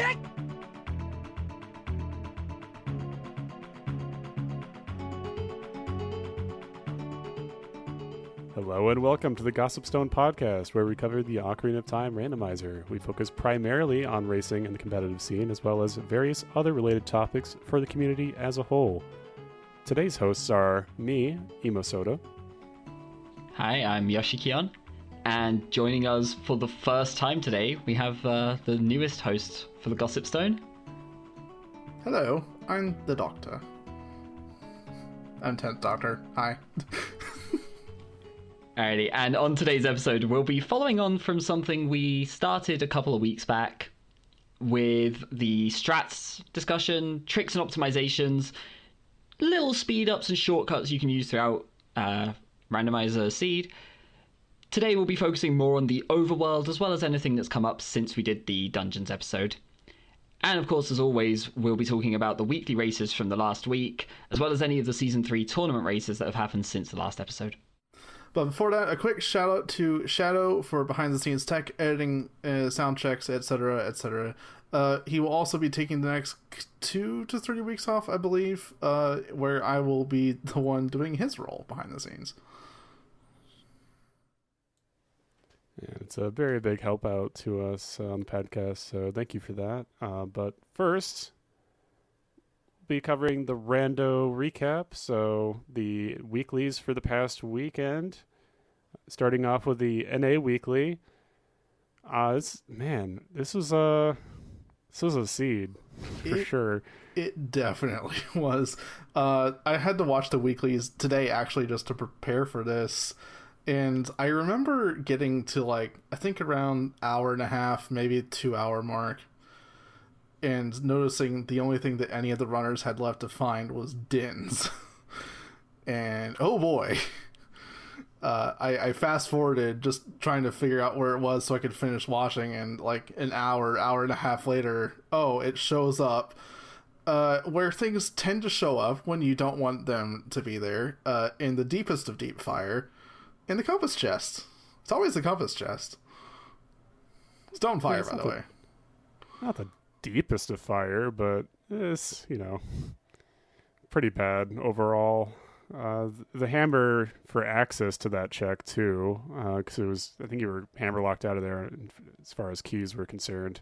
kick! Hello and welcome to the Gossip Stone podcast, where we cover the Ocarina of Time randomizer. We focus primarily on racing and the competitive scene, as well as various other related topics for the community as a whole. Today's hosts are me, Emo Soda. Hi, I'm Yoshikion, and joining us for the first time today, we have uh, the newest host for the Gossip Stone. Hello, I'm the Doctor. I'm Tenth Doctor. Hi. Alrighty, and on today's episode, we'll be following on from something we started a couple of weeks back with the strats discussion, tricks and optimizations, little speed ups and shortcuts you can use throughout uh, Randomizer Seed. Today, we'll be focusing more on the overworld as well as anything that's come up since we did the dungeons episode. And of course, as always, we'll be talking about the weekly races from the last week, as well as any of the season 3 tournament races that have happened since the last episode. But before that, a quick shout out to Shadow for behind the scenes tech, editing, uh, sound checks, etc., etc. Uh, he will also be taking the next two to three weeks off, I believe, uh, where I will be the one doing his role behind the scenes. Yeah, it's a very big help out to us on the podcast, so thank you for that. Uh, but first, we'll be covering the rando recap. So the weeklies for the past weekend, starting off with the NA weekly. Uh, this, man, this was a this was a seed for It- sure. It definitely was. Uh, I had to watch the weeklies today actually just to prepare for this. And I remember getting to like I think around hour and a half, maybe two hour mark, and noticing the only thing that any of the runners had left to find was Dins. and oh boy. Uh, I, I fast forwarded just trying to figure out where it was so I could finish watching, and like an hour, hour and a half later, oh, it shows up uh, where things tend to show up when you don't want them to be there, uh, in the deepest of deep fire, in the compass chest. It's always the compass chest. Stone fire, it's by the the- way. Not the deepest of fire, but it's you know pretty bad overall. Uh, the hammer for access to that check too, because it was I think you were hammer locked out of there as far as keys were concerned.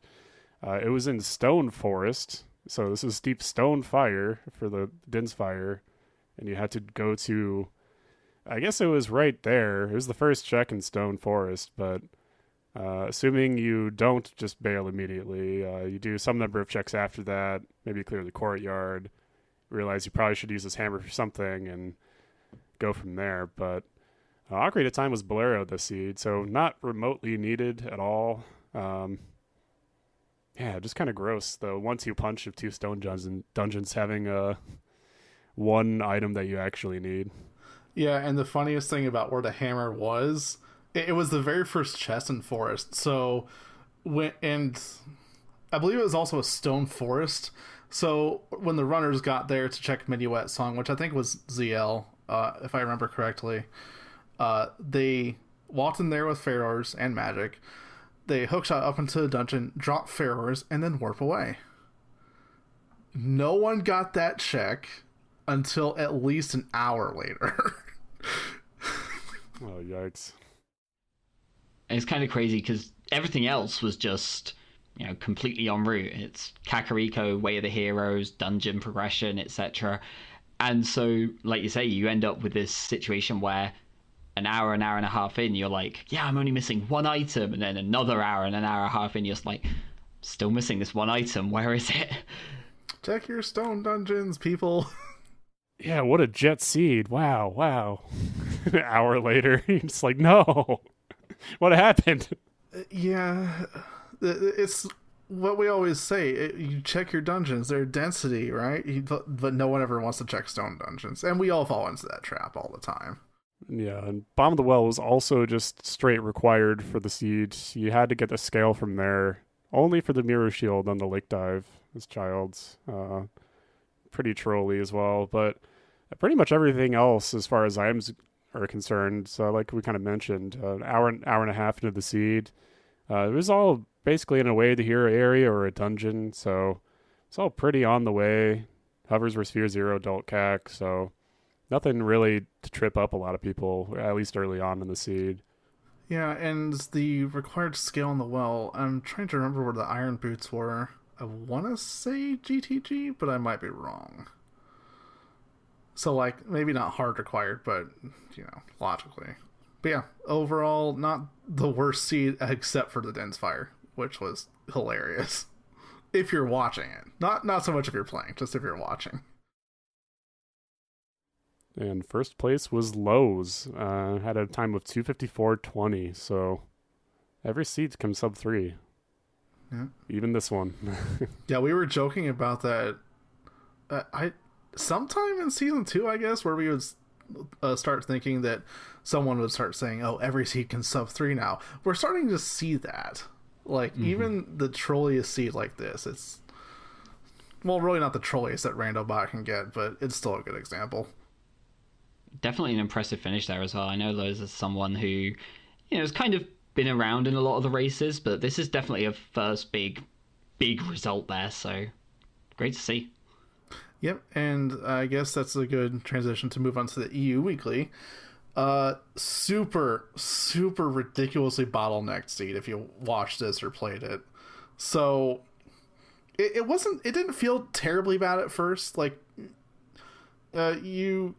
Uh, it was in Stone Forest, so this is deep Stone Fire for the Din's Fire, and you had to go to. I guess it was right there. It was the first check in Stone Forest, but uh, assuming you don't just bail immediately, uh, you do some number of checks after that, maybe clear the courtyard, realize you probably should use this hammer for something, and go from there. But uh, Ocarina of Time was Bolero this seed, so not remotely needed at all. Um, yeah, just kind of gross. The one-two punch of two stone dungeons, dungeons having uh, one item that you actually need. Yeah, and the funniest thing about where the hammer was, it, was the very first chest in forest. So when and I believe it was also a stone forest. So when the runners got there to check Minuet song, which I think was ZL, uh, if I remember correctly, uh, they walked in there with Farore's and magic. They hookshot up into the dungeon, drop Farore's, and then warp away. No one got that check until at least an hour later. Oh yikes! And it's kind of crazy because everything else was just, you know, completely en route. It's Kakariko, Way of the Heroes, dungeon progression, etc. And so, like you say, you end up with this situation where an hour, an hour and a half in, you're like, yeah, I'm only missing one item. And then another hour and an hour and a half in, you're just like, still missing this one item. Where is it? Check your stone dungeons, people. Yeah, what a jet seed! Wow, wow. An hour later, it's like, no, what happened? yeah, it's what we always say. It, you check your dungeons; they're density, right? You, but, but no one ever wants to check stone dungeons, and we all fall into that trap all the time. Yeah, and Bottom of the Well was also just straight required for the seed. You had to get the scale from there, only for the Mirror Shield on the Lake Dive as Child's. Uh, pretty trolly as well, but pretty much everything else, as far as items are concerned, so like we kind of mentioned, uh, an hour, hour and a half into the seed, uh, it was all basically in a way to hero area or a dungeon, so it's all pretty on the way. Hovers were sphere zero adult CAC, so nothing really to trip up a lot of people, at least early on in the seed. Yeah, and the required scale on the well, I'm trying to remember where the iron boots were. I want to say GTG, but I might be wrong. So, like, maybe not hard required, but, you know, logically. But yeah, overall, not the worst seed except for the Din's Fire, which was hilarious. If you're watching it. Not not so much if you're playing, just if you're watching. And first place was Lowe's. Uh, had a time of 254.20. So every seed comes sub three. Yeah. Even this one. yeah, we were joking about that. Uh, I sometime in season two, I guess, where we would uh, start thinking that someone would start saying, "Oh, every seed can sub three now." We're starting to see that. Like mm-hmm. even the trolliest seed like this, it's well, really not the trolliest that Randobot can get, but it's still a good example definitely an impressive finish there as well. I know Lowe's is someone who, you know, has kind of been around in a lot of the races, but this is definitely a first big, big result there. So great to see. Yep, and I guess that's a good transition to move on to the EU Weekly. Uh, super, super ridiculously bottlenecked seed if you watched this or played it. So it, it wasn't, it didn't feel terribly bad at first. Like, uh, you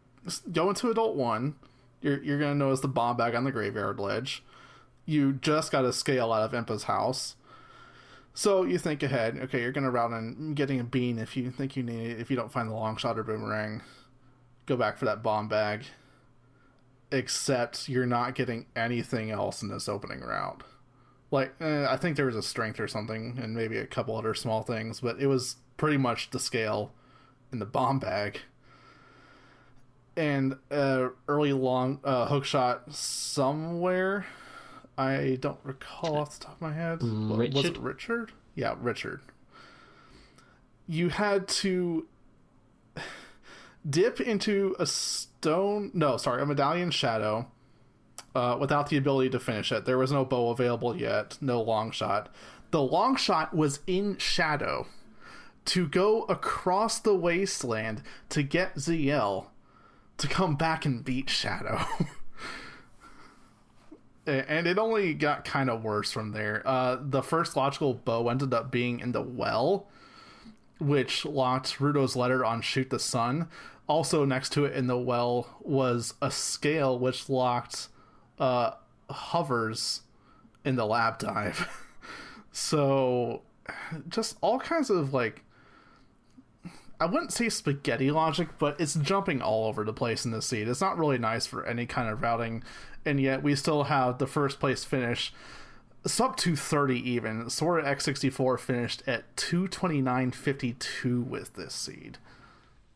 go into adult one. You're you're gonna notice the bomb bag on the graveyard ledge. You just got a scale out of Impa's house. So you think ahead. Okay, you're gonna route in getting a bean if you think you need it. If you don't find the long shot or boomerang, go back for that bomb bag. Except you're not getting anything else in this opening route. Like eh, I think there was a strength or something, and maybe a couple other small things, but it was pretty much the scale in the bomb bag and uh, early long uh, hook shot somewhere. I don't recall off the top of my head. Richard? Was it Richard? Yeah, Richard. You had to dip into a stone. No, sorry, a medallion shadow. Uh, without the ability to finish it, there was no bow available yet. No long shot. The long shot was in shadow. To go across the wasteland to get ZL to come back and beat Shadow. and it only got kind of worse from there. Uh, the first logical bow ended up being in the well, which locked Ruto's letter on Shoot the Sun. Also, next to it in the well was a scale which locked uh, hovers in the lab dive. so, just all kinds of like I wouldn't say spaghetti logic, but it's jumping all over the place in the seed. It's not really nice for any kind of routing, and yet we still have the first place finish sub 230 even. Sora X64 finished at 229.52 with this seed.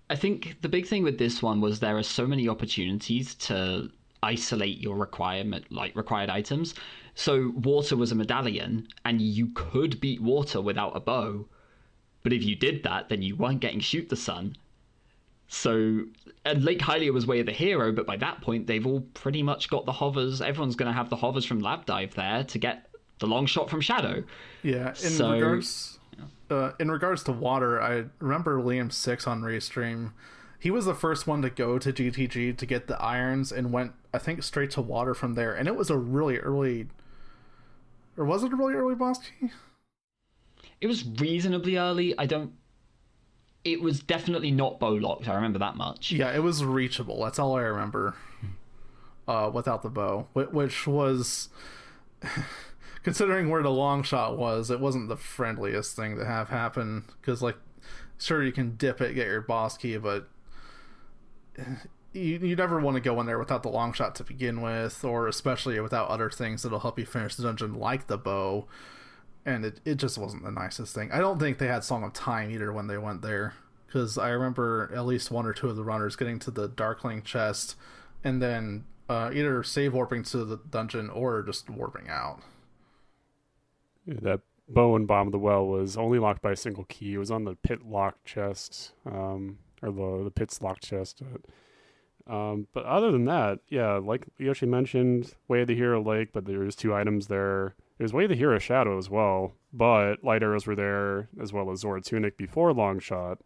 I think the big thing with this one was there are so many opportunities to isolate your requirement like required items. So water was a medallion and you could beat water without a bow but if you did that, then you weren't getting shoot the sun. So, and Lake Hylia was way of the hero, but by that point, they've all pretty much got the hovers. Everyone's going to have the hovers from Lab Dive there to get the long shot from Shadow. Yeah, in so, regards, uh, in regards to water, I remember Liam Six on Restream. He was the first one to go to GTG to get the irons and went, I think, straight to water from there. And it was a really early, or was it a really early boss key? It was reasonably early. I don't. It was definitely not bow locked. I remember that much. Yeah, it was reachable. That's all I remember. Uh, without the bow, which was, considering where the long shot was, it wasn't the friendliest thing to have happen. Because like, sure you can dip it, get your boss key, but you, you never want to go in there without the long shot to begin with, or especially without other things that'll help you finish the dungeon, like the bow and it, it just wasn't the nicest thing. I don't think they had Song of Time either when they went there, because I remember at least one or two of the runners getting to the Dark Link chest, and then uh, either save warping to the dungeon or just warping out. Yeah, that bow and bottom of the well was only locked by a single key. It was on the pit lock chest, um, or the the pit's lock chest. But, um, but other than that, yeah, like Yoshi mentioned, Way of the Hero Lake, but there's two items there It was Way of the Hero Shadow as well, but light arrows were there as well as Zora Tunic before long shot.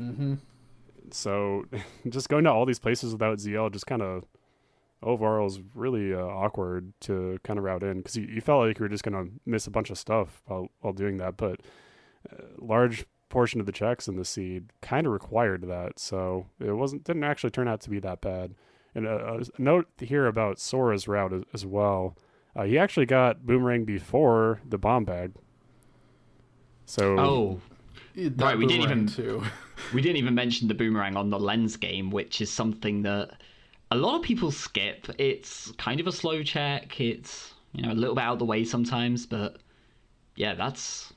Mm-hmm. So just going to all these places without ZL just kind of overall was really uh, awkward to kind of route in because you, you felt like you were just going to miss a bunch of stuff while, while doing that. But a uh, large portion of the checks in the seed kind of required that. So it wasn't didn't actually turn out to be that bad. And a, a note here about Sora's route as, as well. Uh, he actually got boomerang before the bomb bag. So oh, right. We didn't even too. we didn't even mention the boomerang on the lens game, which is something that a lot of people skip. It's kind of a slow check. It's you know a little bit out of the way sometimes, but yeah, that's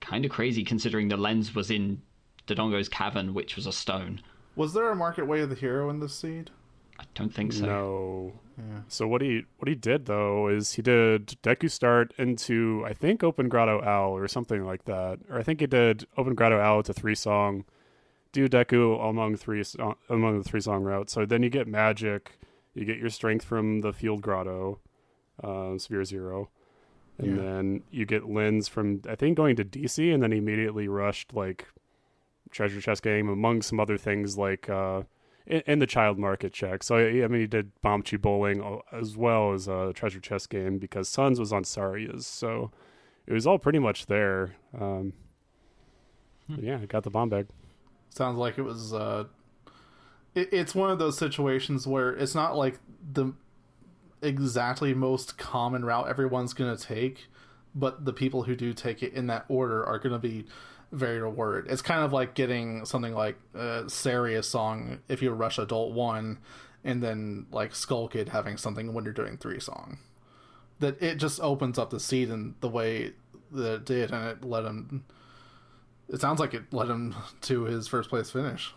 kind of crazy considering the lens was in Dodongo's cavern, which was a stone. Was there a market way of the hero in this seed? I don't think so. No. Yeah. So what he what he did though is he did Deku start into I think Open Grotto Owl or something like that, or I think he did Open Grotto Owl to three song, do Deku among three among the three song route. So then you get magic, you get your strength from the Field Grotto, uh, Sphere Zero, and yeah. then you get Lens from I think going to DC, and then he immediately rushed like Treasure Chest game among some other things like. Uh, in, in the child market check. So I mean, he did Bombchu Bowling as well as a treasure chest game because Sons was on Saria's, so it was all pretty much there. Um, hmm. Yeah, I got the bomb bag. Sounds like it was. Uh, it, it's one of those situations where it's not like the exactly most common route everyone's going to take, but the people who do take it in that order are going to be very rewarded. It's kind of like getting something like uh, Saria's song if you rush Adult One, and then like Skull Kid having something when you're doing three song. That it just opens up the seed in the way that it did, and it led him. It sounds like it led him to his first place finish.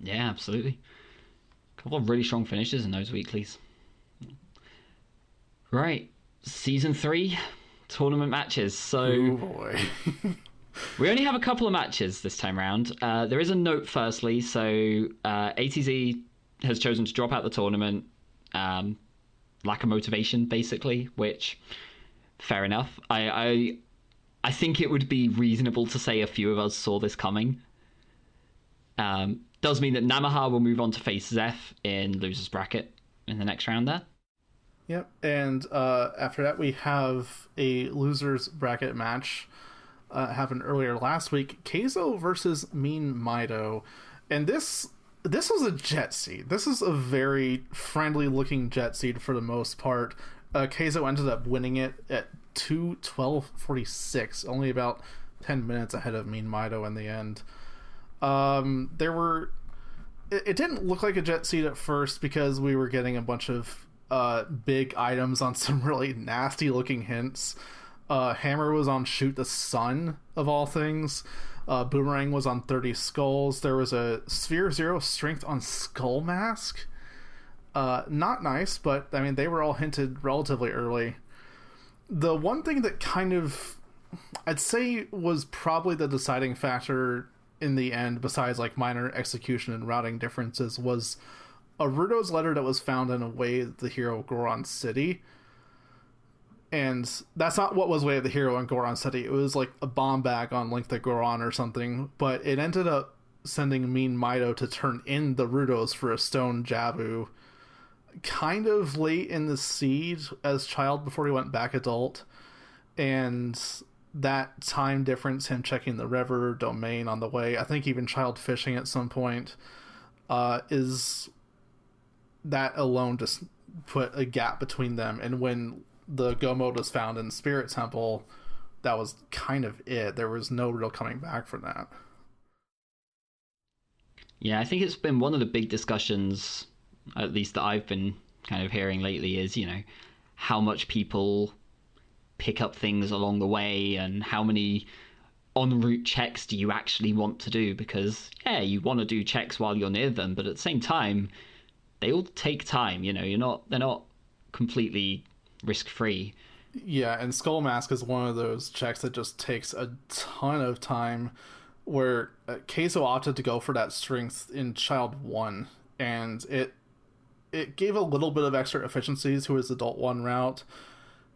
Yeah, absolutely. A couple of really strong finishes in those weeklies. Right, season three tournament matches. So, oh boy. We only have a couple of matches this time around. Uh, there is a note, firstly. So uh, ATZ has chosen to drop out the tournament. Um, lack of motivation, basically. Which, fair enough. I, I, I think it would be reasonable to say a few of us saw this coming. Um, does mean that Namaha will move on to face Zeph in losers bracket in the next round there. Yep, and uh, after that we have a losers bracket match uh, happened earlier last week. Keizo versus Mean Mido, and this this was a jet seed. This is a very friendly looking jet seed for the most part. Uh, Keizo ended up winning it at two twelve forty six, only about ten minutes ahead of Mean Mido in the end. Um, there were it, it didn't look like a jet seed at first because we were getting a bunch of uh, big items on some really nasty looking hints. Uh, Hammer was on Shoot the Sun, of all things. Uh, Boomerang was on 30 Skulls. There was a Sphere Zero Strength on Skull Mask. Uh, not nice, but I mean, they were all hinted relatively early. The one thing that kind of, I'd say, was probably the deciding factor in the end, besides like minor execution and routing differences, was a Ruto's letter that was found in a way the hero Goron City and that's not what was Way of the Hero in Goron City. It was like a bomb bag on Link the Goron or something, but it ended up sending Mean Mido to turn in the Ruto's for a Stone Jabu kind of late in the seed as child before he went back adult. And that time difference, him checking the river domain on the way, I think even child fishing at some point, uh, is that alone just put a gap between them. And when the Go mode was found in Spirit Temple, that was kind of it. There was no real coming back from that. Yeah, I think it's been one of the big discussions, at least that I've been kind of hearing lately, is, you know, how much people pick up things along the way and how many en route checks do you actually want to do? Because, yeah, you want to do checks while you're near them, but at the same time, they all take time, you know, you're not, they're not completely risk free. Yeah, and Skull Mask is one of those checks that just takes a ton of time. Where uh, Keizo opted to go for that strength in Child One, and it it gave a little bit of extra efficiencies to his Adult One route.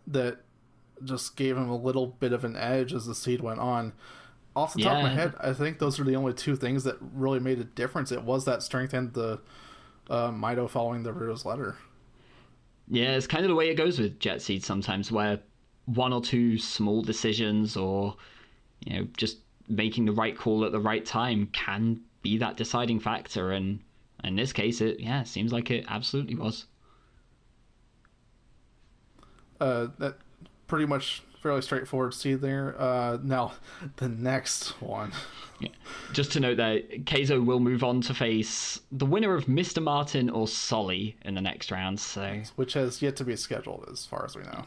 that just gave him a little bit of an edge as the seed went on. Off the top of my head, I think those are the only two things that really made a difference. It was that strength and the uh, Mido following the Ruto's letter. Yeah, it's kind of the way it goes with Jet Seed sometimes, where one or two small decisions or, you know, just making the right call at the right time can be that deciding factor. And in this case, it, yeah, seems like it absolutely was. Uh, that pretty much fairly straightforward seed there. Uh, now, the next one. Yeah. Just to note that Keizo will move on to face the winner of Mr. Martin or Solly in the next round. So which has yet to be scheduled as far as we know.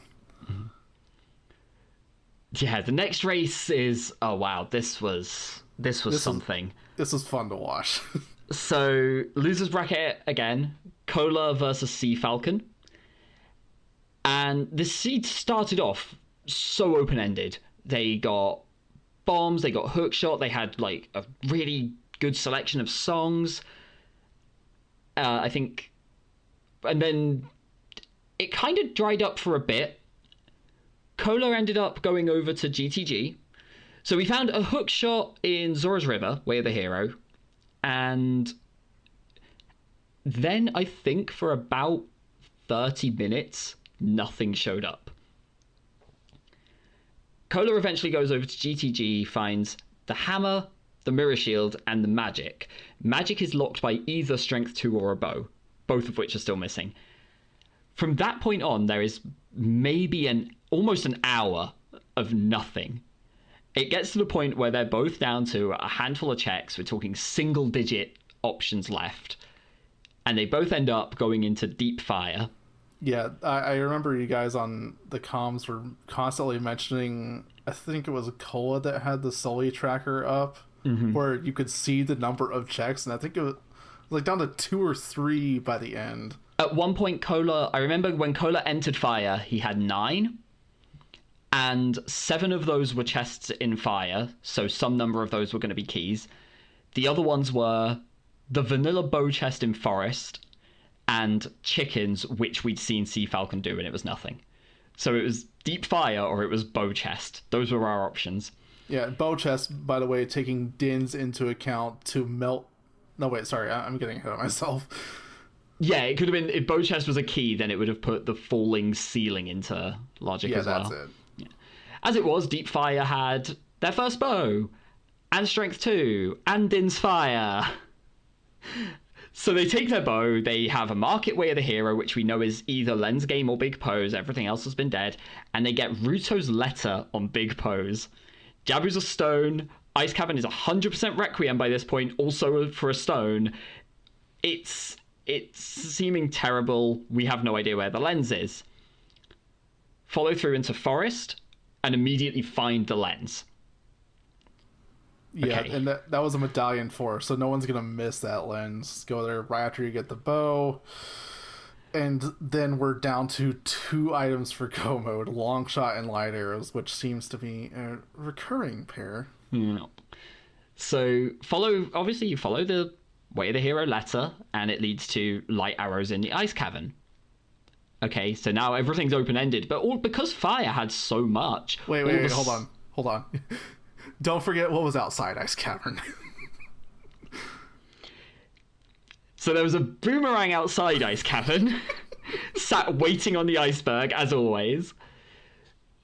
yeah, the next race is oh wow, this was this was This is- something. This is fun to watch. So losers bracket again, Cola versus Sea Falcon. And the seed started off so open ended. They got bombs, they got hook shot, they had like a really good selection of songs. Uh, I think, and then it kind of dried up for a bit. Cola ended up going over to GTG. So we found a hook shot in Zora's River, Way of the Hero, and then I think for about 30 minutes, nothing showed up. Cola eventually goes over to GTG, finds the hammer, the mirror shield, and the magic. Magic is locked by either strength 2 or a bow, both of which are still missing. From that point on, there is maybe an almost an hour of nothing. It gets to the point where they're both down to a handful of checks. We're talking single digit options left. And they both end up going into deep fire. Yeah, I, I remember you guys on the comms were constantly mentioning. I think it was Cola that had the Sully tracker up, mm-hmm. where you could see the number of checks, and I think it was like down to two or three by the end. At one point, Cola, I remember when Cola entered fire, he had nine. And seven of those were chests in fire, so some number of those were going to be keys. The other ones were the vanilla bow chest in forest and chickens, which we'd seen Sea Falcon do, and it was nothing. So it was deep fire or it was bow chest. Those were our options. Yeah, bow chest, by the way, taking Dins into account to melt. No, wait, sorry, I- I'm getting ahead of myself. Yeah, it could have been if bow chest was a key, then it would have put the falling ceiling into logic Yeah, as well. that's it. As it was, Deep Fire had their first bow, and Strength 2, and Din's Fire. So they take their bow, they have a Market Way of the Hero, which we know is either Lens Game or Big Poes, everything else has been dead, and they get Ruto's letter on Big Poes. Jabu's a stone, Ice Cavern is 100% Requiem by this point, also for a stone. It's it's seeming terrible. We have no idea where the lens is. Follow through into Forest, and immediately find the lens. Yeah, Okay. and that that was a medallion four, so no one's gonna miss that lens. Go there right after you get the bow. And then we're down to two items for go mode: long shot and light arrows, which seems to be a recurring pair. No. So follow. Obviously, you follow the way of the hero letter, and it leads to light arrows in the ice cavern. Okay, so now everything's open ended, but all because fire had so much. Wait, wait, wait, hold on, hold on. Don't forget what was outside Ice Cavern. So there was a boomerang outside Ice Cavern, sat waiting on the iceberg as always.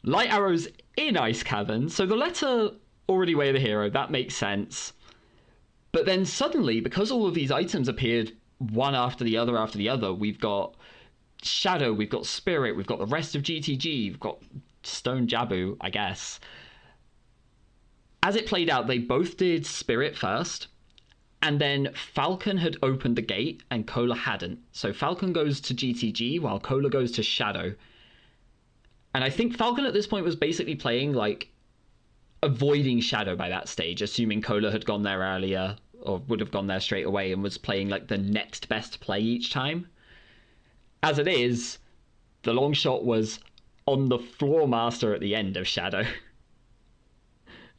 Light arrows in Ice Cavern, so the letter already way of the hero, that makes sense. But then suddenly, because all of these items appeared one after the other after the other, we've got Shadow, we've got Spirit, we've got the rest of GTG, we've got Stone Jabu, I guess. As it played out, they both did Spirit first, and then Falcon had opened the gate and Cola hadn't. So Falcon goes to GTG while Cola goes to Shadow. And I think Falcon at this point was basically playing like avoiding Shadow by that stage, assuming Cola had gone there earlier or would have gone there straight away and was playing like the next best play each time. As it is, the long shot was on the floor master at the end of Shadow.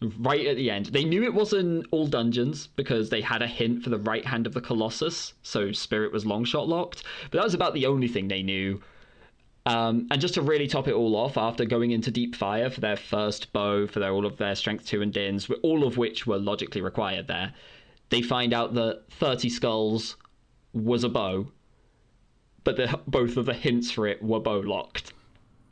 right at the end. They knew it wasn't all dungeons because they had a hint for the right hand of the Colossus, so Spirit was long shot locked. But that was about the only thing they knew. Um, and just to really top it all off, after going into deep fire for their first bow, for their, all of their strength two and dins, all of which were logically required there, they find out that 30 skulls was a bow, but the, both of the hints for it were bow locked.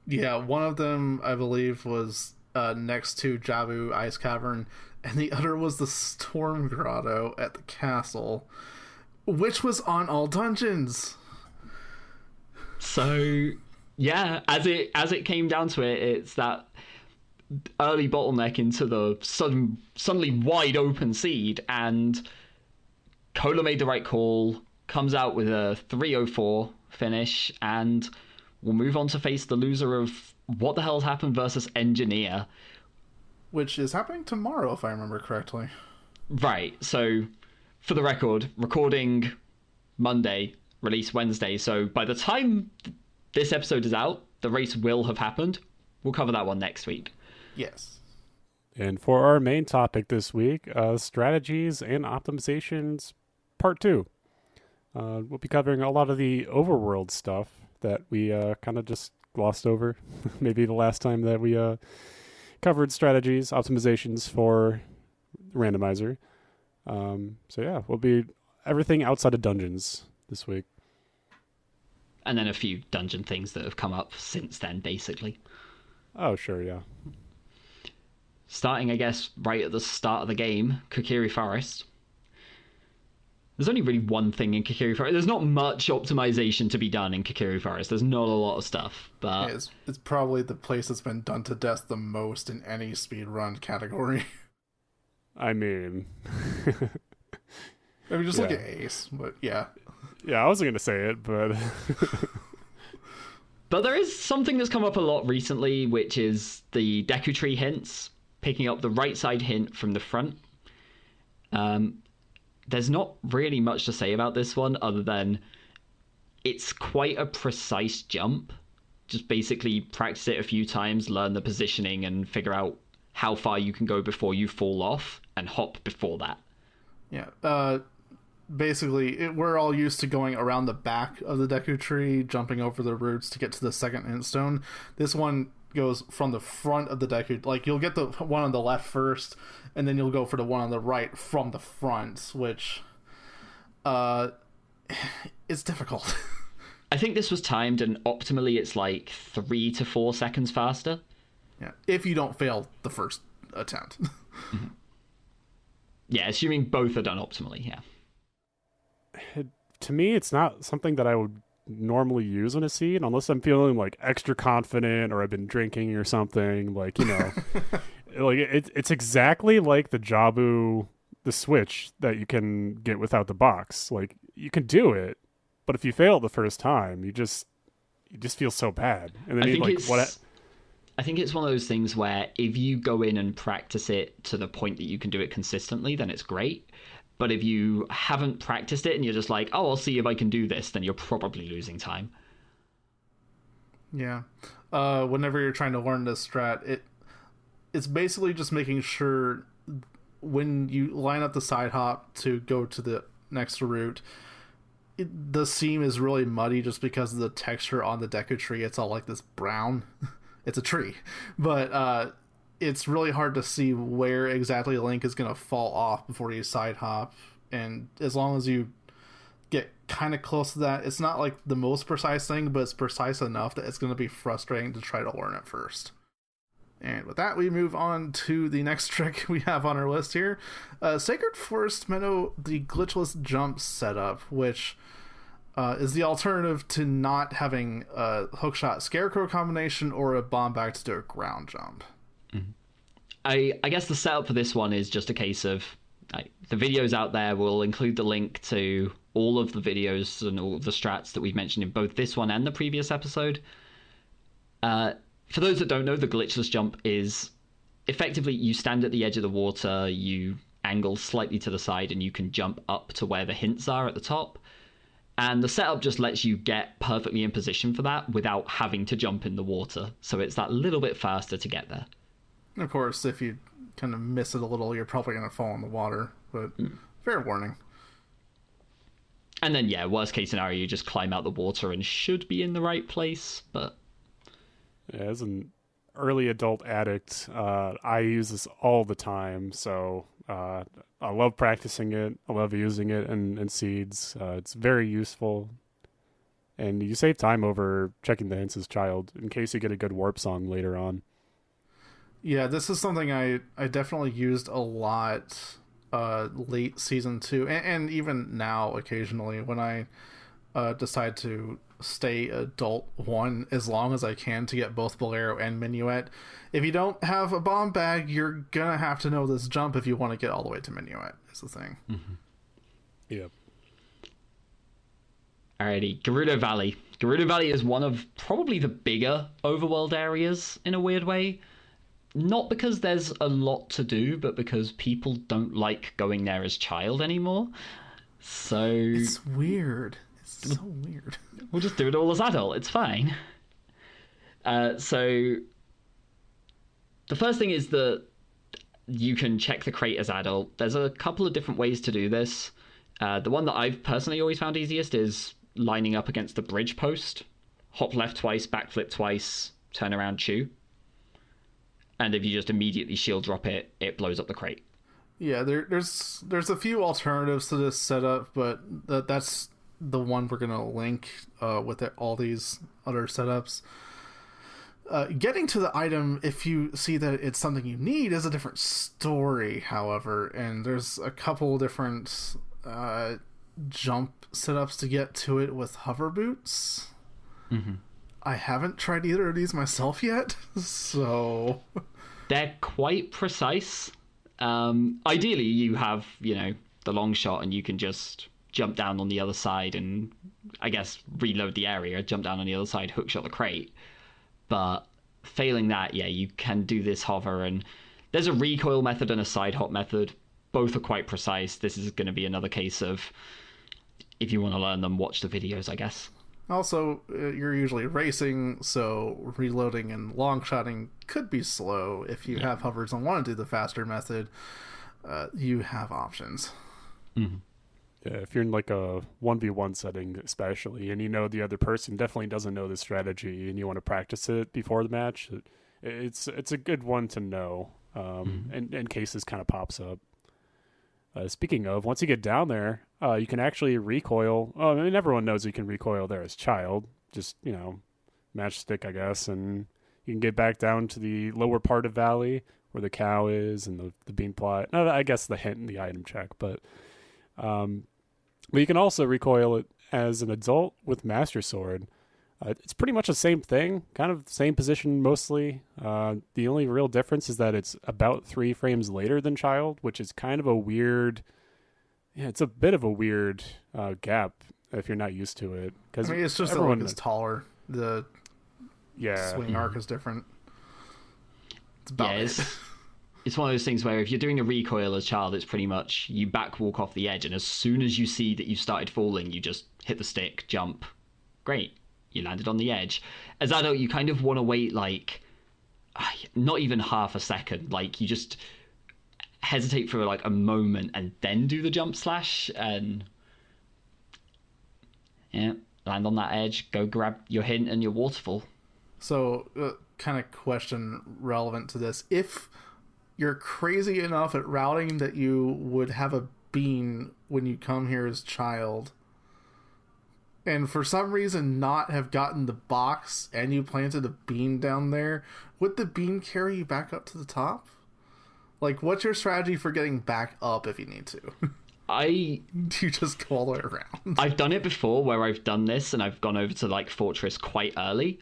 Yeah, one of them I believe was uh, next to Jabu Ice Cavern, and the other was the Storm Grotto at the castle, which was on all dungeons. So yeah, as it as it came down to it, it's that early bottleneck into the sudden suddenly wide open seed, and Cola made the right call, comes out with a 304 finish, and we'll move on to face the loser of what the hell's happened versus Engineer. Which is happening tomorrow, if I remember correctly. Right. So, for the record, recording Monday, release Wednesday. So by the time this episode is out, the race will have happened. We'll cover that one next week. Yes. And for our main topic this week, uh, strategies and optimizations, part two. Uh, we'll be covering a lot of the overworld stuff that we uh, kind of just glossed over. Maybe the last time that we uh, covered strategies, optimizations for randomizer. Um, so yeah, we'll be everything outside of dungeons this week. And then a few dungeon things that have come up since then, basically. Oh, sure, yeah. Starting, I guess, right at the start of the game, Kokiri Forest. There's only really one thing in Kokiri Forest. There's not much optimization to be done in Kokiri Forest. There's not a lot of stuff, but It's, it's probably the place that's been done to death the most in any speedrun category. I mean, I mean, just look at Ace, but yeah. yeah, I wasn't gonna say it, but But there is something that's come up a lot recently, which is the Deku Tree hints, picking up the right side hint from the front. Um, there's not really much to say about this one other than it's quite a precise jump. Just basically practice it a few times, learn the positioning, and figure out how far you can go before you fall off, and hop before that. Yeah. Uh, basically, it, we're all used to going around the back of the Deku tree, jumping over the roots to get to the second hint stone. This one goes from the front of the Deku. Like, you'll get the one on the left first, and then you'll go for the one on the right from the front, which uh, is difficult. I think this was timed, and optimally, it's like three to four seconds faster. yeah. If you don't fail the first attempt. Yeah, assuming both are done optimally, yeah. to me, it's not something that I would normally use in a scene unless I'm feeling like extra confident or I've been drinking or something. Like you know, like it, it's exactly like the Jabu, the switch that you can get without the box. Like you can do it, but if you fail the first time, you just you just feel so bad. And then I you think like it's. what? I think it's one of those things where if you go in and practice it to the point that you can do it consistently, then it's great. But if you haven't practiced it and you're just like, oh, I'll see if I can do this, then you're probably losing time. Yeah. Uh, whenever you're trying to learn this strat, it it's basically just making sure when you line up the side hop to go to the next route, it, the seam is really muddy just because of the texture on the Deku tree. It's all like this brown. it's a tree, but uh, it's really hard to see where exactly Link is going to fall off before you side hop. And as long as you get kind of close to that. It's not like the most precise thing, but it's precise enough that it's going to be frustrating to try to learn it first. And with that, we move on to the next trick we have on our list here. Uh, Sacred Forest Meadow, the glitchless jump setup, which uh, is the alternative to not having a hookshot scarecrow combination or a bomb back to do a ground jump. I, I guess the setup for this one is just a case of like, the videos out there will include the link to all of the videos and all of the strats that we've mentioned in both this one and the previous episode. Uh, for those that don't know, the glitchless jump is effectively you stand at the edge of the water, you angle slightly to the side, and you can jump up to where the hints are at the top. And the setup just lets you get perfectly in position for that without having to jump in the water. So it's that little bit faster to get there. Of course, if you kind of miss it a little, you're probably going to fall in the water, but hmm. fair warning. And then, yeah, worst case scenario, you just climb out the water and should be in the right place, but As an early adult addict, uh, I use this all the time. So uh, I love practicing it. I love using it in, in seeds. Uh, it's very useful. And you save time over checking the hints as child in case you get a good warp song later on. Yeah, this is something I, I definitely used a lot uh, late season two, and, and even now occasionally when I uh, decide to stay adult one as long as I can to get both Bolero and Minuet. If you don't have a bomb bag, you're gonna have to know this jump if you want to get all the way to Minuet. Is the thing. Mm-hmm. Yep. Alrighty, Gerudo Valley. Gerudo Valley is one of probably the bigger overworld areas in a weird way. Not because there's a lot to do, but because people don't like going there as child anymore. So it's weird. So weird. We'll just do it all as adult. It's fine. Uh, so the first thing is that you can check the crate as adult. There's a couple of different ways to do this. Uh, the one that I've personally always found easiest is lining up against the bridge post. Hop left twice, backflip twice, turn around, chu. And if you just immediately shield drop it, it blows up the crate. Yeah, there, there's there's a few alternatives to this setup, but that that's the one we're gonna link uh, with it, all these other setups. Uh, getting to the item, if you see that it's something you need, is a different story. However, and there's a couple different uh, jump setups to get to it with hover boots. Mm-hmm. I haven't tried either of these myself yet, so they're quite precise. Um, ideally, you have you know the long shot, and you can just jump down on the other side and I guess reload the area, jump down on the other side, hookshot the crate. But failing that, yeah, you can do this hover and there's a recoil method and a side hop method. Both are quite precise. This is going to be another case of if you want to learn them, watch the videos, I guess. Also, uh, you're usually racing, so reloading and long shotting could be slow. If you yeah. have hovers and want to do the faster method, uh, you have options. Mm-hmm. If you're in like a 1v1 setting, especially, and you know the other person definitely doesn't know the strategy and you want to practice it before the match, it, it's it's a good one to know um, mm-hmm. in, in case this kind of pops up. Uh, speaking of, once you get down there, uh, you can actually recoil. Oh, I mean, everyone knows you can recoil there as child. Just, you know, matchstick, I guess, and you can get back down to the lower part of Valley where the cow is and the, the bean plot. No, I guess the hint in the item check, but um, but you can also recoil it as an adult with Master Sword. Uh, it's pretty much the same thing, kind of same position mostly. Uh, the only real difference is that it's about three frames later than Child, which is kind of a weird. Yeah, it's a bit of a weird uh, gap if you're not used to it. Because I mean, it's just everyone is taller. The yeah swing arc is different. It's about yeah, it. it's one of those things where if you're doing a recoil as child, it's pretty much you back walk off the edge, and as soon as you see that you've started falling, you just hit the stick, jump. Great, you landed on the edge. As adult, you kind of want to wait like not even half a second. Like you just hesitate for like a moment and then do the jump slash and yeah, land on that edge, go grab your hint and your waterfall. So, uh, kind of question relevant to this: if you're crazy enough at routing that you would have a bean when you come here as child. And for some reason not have gotten the box and you planted a bean down there would the bean carry you back up to the top? Like what's your strategy for getting back up if you need to? I do you just go all the way around? I've done it before where I've done this and I've gone over to like Fortress quite early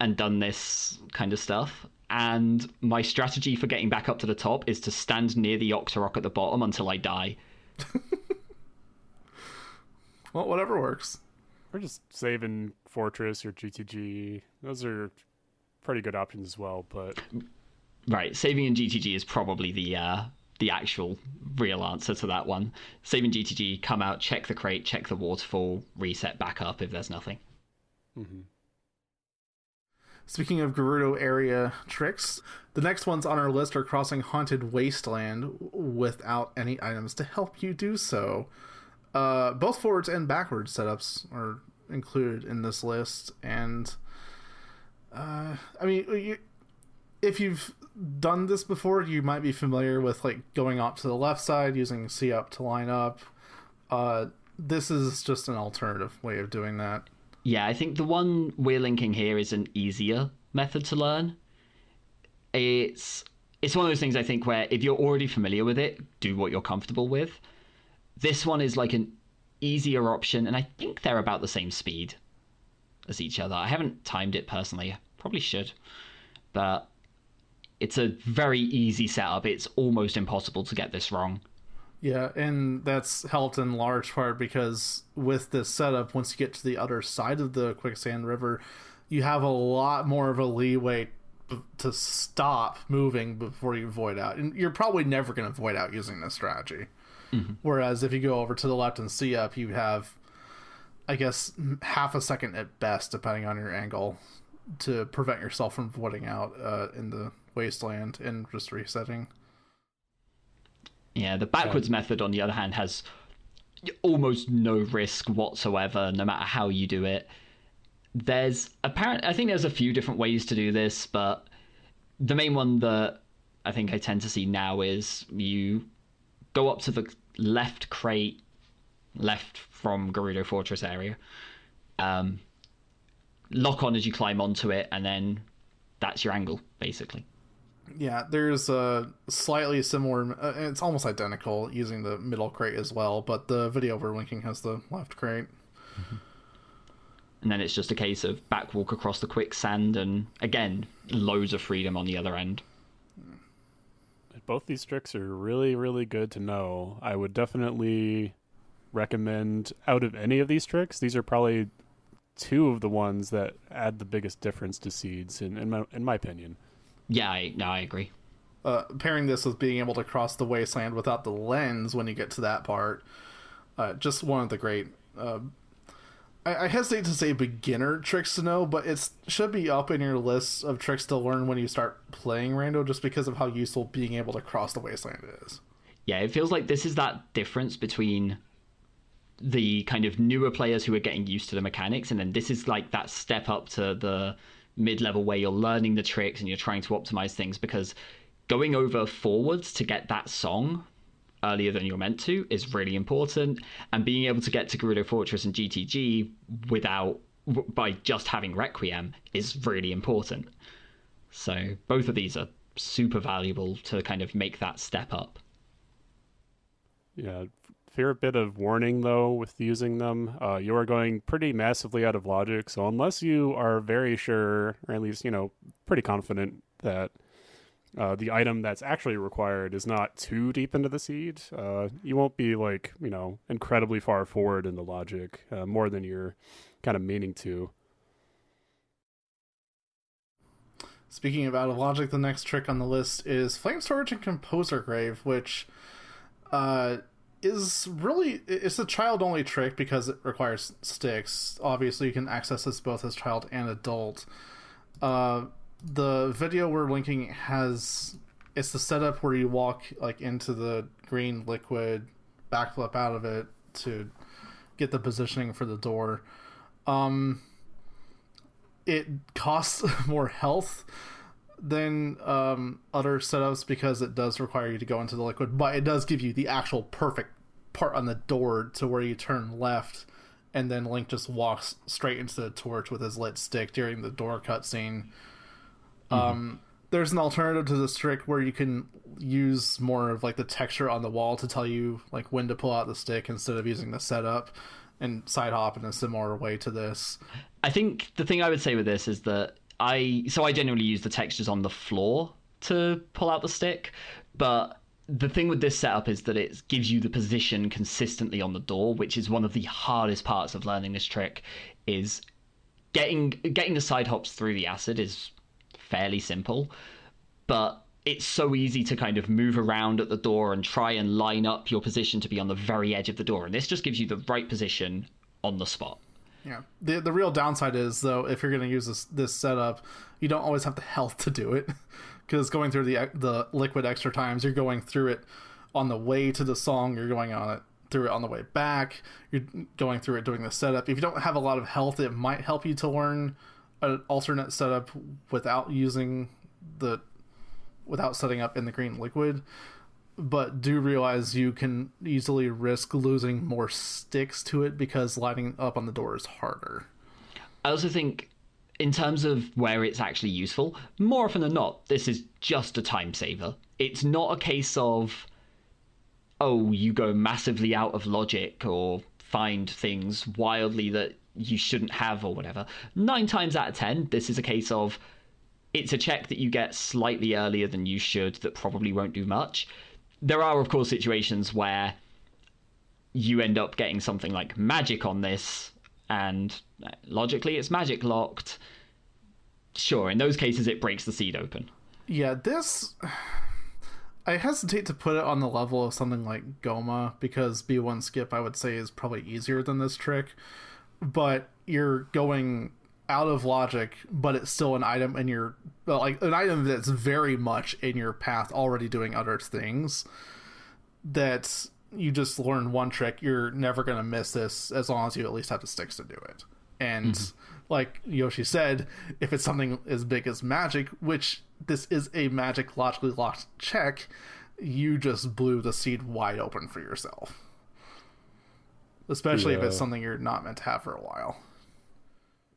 and done this kind of stuff and my strategy for getting back up to the top is to stand near the Octorok at the bottom until I die. well, whatever works. Or just saving Fortress or GTG. Those are pretty good options as well, but right, saving in GTG is probably the uh, the actual real answer to that one. Saving GTG, come out, check the crate, check the waterfall, reset back up if there's nothing. Mm-hmm. Speaking of Gerudo area tricks, the next ones on our list are crossing Haunted Wasteland without any items to help you do so. Uh, both forwards and backwards setups are included in this list, and Uh, I mean, you, if you've done this before, you might be familiar with like going off to the left side using C up to line up. Uh, this is just an alternative way of doing that. Yeah, I think the one we're linking here is an easier method to learn. It's it's one of those things I think where if you're already familiar with it, do what you're comfortable with. This one is like an easier option, and I think they're about the same speed as each other. I haven't timed it personally. Probably should. But it's a very easy setup. It's almost impossible to get this wrong. Yeah, and that's helped in large part because with this setup, once you get to the other side of the quicksand river, you have a lot more of a leeway to stop moving before you void out. And you're probably never going to void out using this strategy. Mm-hmm. Whereas if you go over to the left and see up, you have, I guess, half a second at best, depending on your angle, to prevent yourself from voiding out uh, in the wasteland and just resetting. Yeah, the backwards method, on the other hand, has almost no risk whatsoever, no matter how you do it. There's apparent. I think there's a few different ways to do this, but the main one that I think I tend to see now is you go up to the left crate, left from Gerudo Fortress area, um, lock on as you climb onto it, and then that's your angle, basically. Yeah, there's a slightly similar. Uh, it's almost identical using the middle crate as well, but the video we're linking has the left crate. Mm-hmm. And then it's just a case of backwalk across the quicksand, and again, loads of freedom on the other end. Both these tricks are really, really good to know. I would definitely recommend out of any of these tricks, these are probably two of the ones that add the biggest difference to seeds, in, in my in my opinion. Yeah, I, no, I agree. Uh, pairing this with being able to cross the wasteland without the lens when you get to that part, uh, just one of the great. Uh, I, I, hesitate to say beginner tricks to know, but it should be up in your list of tricks to learn when you start playing Rando, just because of how useful being able to cross the wasteland is. Yeah, it feels like this is that difference between the kind of newer players who are getting used to the mechanics, and then this is like that step up to the mid level where you're learning the tricks and you're trying to optimize things because going over forwards to get that song earlier than you're meant to is really important and being able to get to Gerudo Fortress and GTG without by just having Requiem is really important. So both of these are super valuable to kind of make that step up. Yeah, fair bit of warning though with using them. Uh, you are going pretty massively out of logic. So unless you are very sure, or at least you know pretty confident that uh, the item that's actually required is not too deep into the seed, uh, you won't be like you know incredibly far forward in the logic uh, more than you're kind of meaning to. Speaking of out of logic, the next trick on the list is Flame Storage and Composer Grave, which uh, is really it's a child only trick because it requires sticks. Obviously, you can access this both as child and adult. Uh, the video we're linking has it's the setup where you walk like into the green liquid, backflip out of it to get the positioning for the door. Um, it costs more health than um, other setups because it does require you to go into the liquid, but it does give you the actual perfect part on the door to where you turn left, and then Link just walks straight into the torch with his lit stick during the door cutscene. Mm-hmm. Um, there's an alternative to this trick where you can use more of like the texture on the wall to tell you like when to pull out the stick instead of using the setup and side hop in a similar way to this. I think the thing I would say with this is that I so I generally use the textures on the floor to pull out the stick, but the thing with this setup is that it gives you the position consistently on the door, which is one of the hardest parts of learning this trick. Is getting getting the side hops through the acid is fairly simple, but it's so easy to kind of move around at the door and try and line up your position to be on the very edge of the door, and this just gives you the right position on the spot. Yeah. The the real downside is though if you're going to use this this setup, you don't always have the health to do it because going through the the liquid extra times, you're going through it on the way to the song, you're going on it through it on the way back, you're going through it doing the setup. If you don't have a lot of health, it might help you to learn an alternate setup without using the without setting up in the green liquid but do realize you can easily risk losing more sticks to it because lighting up on the door is harder. I also think, in terms of where it's actually useful, more often than not, this is just a time saver. It's not a case of, oh, you go massively out of logic or find things wildly that you shouldn't have or whatever. Nine times out of ten, this is a case of it's a check that you get slightly earlier than you should that probably won't do much there are, of course, situations where you end up getting something like magic on this, and uh, logically it's magic locked. Sure, in those cases it breaks the seed open. Yeah, this. I hesitate to put it on the level of something like Gohma because B1 skip I would say is probably easier than this trick, but you're going out of logic, but it's still an item in your like an item that's very much in your path already doing other things that you just learn one trick you're never going to miss this as long as you at least have the sticks to do it and mm-hmm. like yoshi said if it's something as big as magic which this is a magic logically locked check you just blew the seed wide open for yourself especially yeah. if it's something you're not meant to have for a while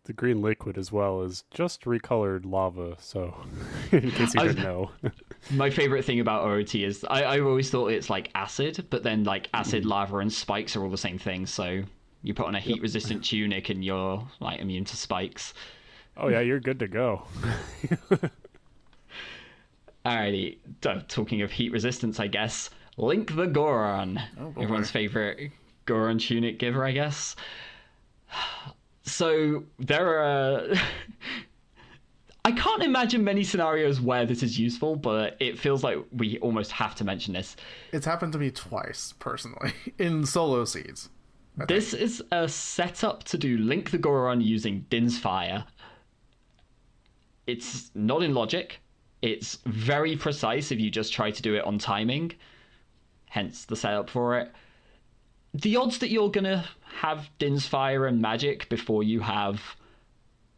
the green liquid as well is just recolored lava. So, in case you didn't know, my favorite thing about OOT is I, I always thought it's like acid, but then like acid, mm. lava, and spikes are all the same thing. So you put on a heat resistant tunic and you're like immune to spikes. Oh yeah, you're good to go. Alrighty, talking of heat resistance, I guess Link the Goron, oh, everyone's favorite Goron tunic giver, I guess so there are. I can't imagine many scenarios where this is useful, but it feels like we almost have to mention this. It's happened to me twice, personally, in solo seeds. This is a setup to do Link the Goron using Din's Fire. It's not in logic. It's very precise if you just try to do it on timing, hence the setup for it the odds that you're gonna have Din's Fire and magic before you have